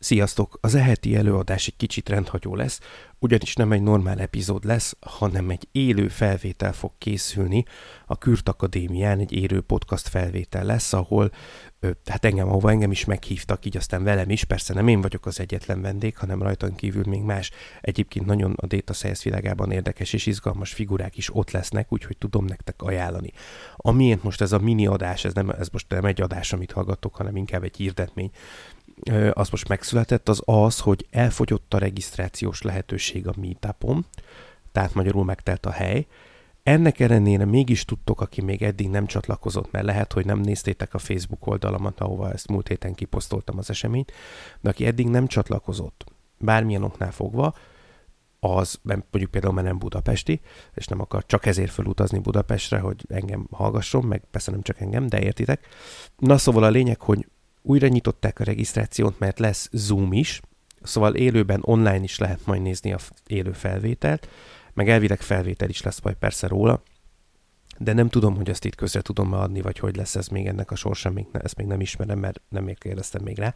Sziasztok! Az eheti előadás egy kicsit rendhagyó lesz, ugyanis nem egy normál epizód lesz, hanem egy élő felvétel fog készülni. A Kürt Akadémián egy élő podcast felvétel lesz, ahol hát engem, ahova engem is meghívtak, így aztán velem is, persze nem én vagyok az egyetlen vendég, hanem rajtan kívül még más. Egyébként nagyon a Data Science világában érdekes és izgalmas figurák is ott lesznek, úgyhogy tudom nektek ajánlani. Amiért most ez a mini adás, ez, nem, ez most nem egy adás, amit hallgatok, hanem inkább egy hirdetmény, az most megszületett, az az, hogy elfogyott a regisztrációs lehetőség a meetupon, tehát magyarul megtelt a hely. Ennek ellenére mégis tudtok, aki még eddig nem csatlakozott, mert lehet, hogy nem néztétek a Facebook oldalamat, ahova ezt múlt héten kiposztoltam az eseményt, de aki eddig nem csatlakozott, bármilyen oknál fogva, az mondjuk például mert nem budapesti, és nem akar csak ezért felutazni Budapestre, hogy engem hallgasson, meg persze nem csak engem, de értitek. Na szóval a lényeg, hogy újra nyitották a regisztrációt, mert lesz Zoom is, szóval élőben online is lehet majd nézni a élő felvételt, meg elvileg felvétel is lesz majd persze róla, de nem tudom, hogy ezt itt közre tudom adni, vagy hogy lesz ez még ennek a sorsa, még ne, ezt még nem ismerem, mert nem kérdeztem még rá,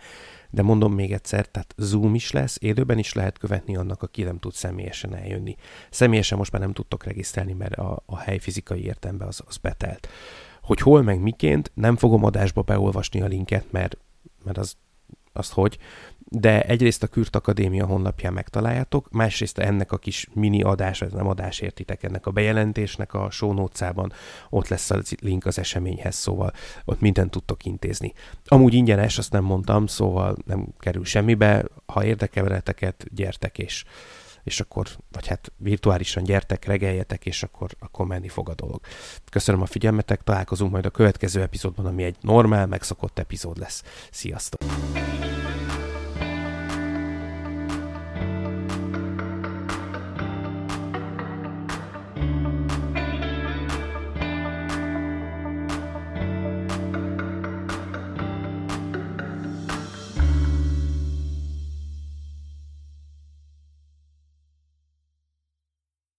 de mondom még egyszer, tehát Zoom is lesz, élőben is lehet követni annak, aki nem tud személyesen eljönni. Személyesen most már nem tudtok regisztrálni, mert a, a hely fizikai értelemben az, az betelt. Hogy hol meg miként, nem fogom adásba beolvasni a linket, mert, mert az, azt hogy, de egyrészt a Kürt Akadémia honlapján megtaláljátok, másrészt ennek a kis mini adás, vagy nem adás értitek, ennek a bejelentésnek a show ott lesz a link az eseményhez, szóval ott mindent tudtok intézni. Amúgy ingyenes, azt nem mondtam, szóval nem kerül semmibe, ha érdekel gyertek és és akkor, vagy hát virtuálisan gyertek, regeljetek, és akkor, akkor menni fog a dolog. Köszönöm a figyelmetek, találkozunk majd a következő epizódban, ami egy normál, megszokott epizód lesz. Sziasztok!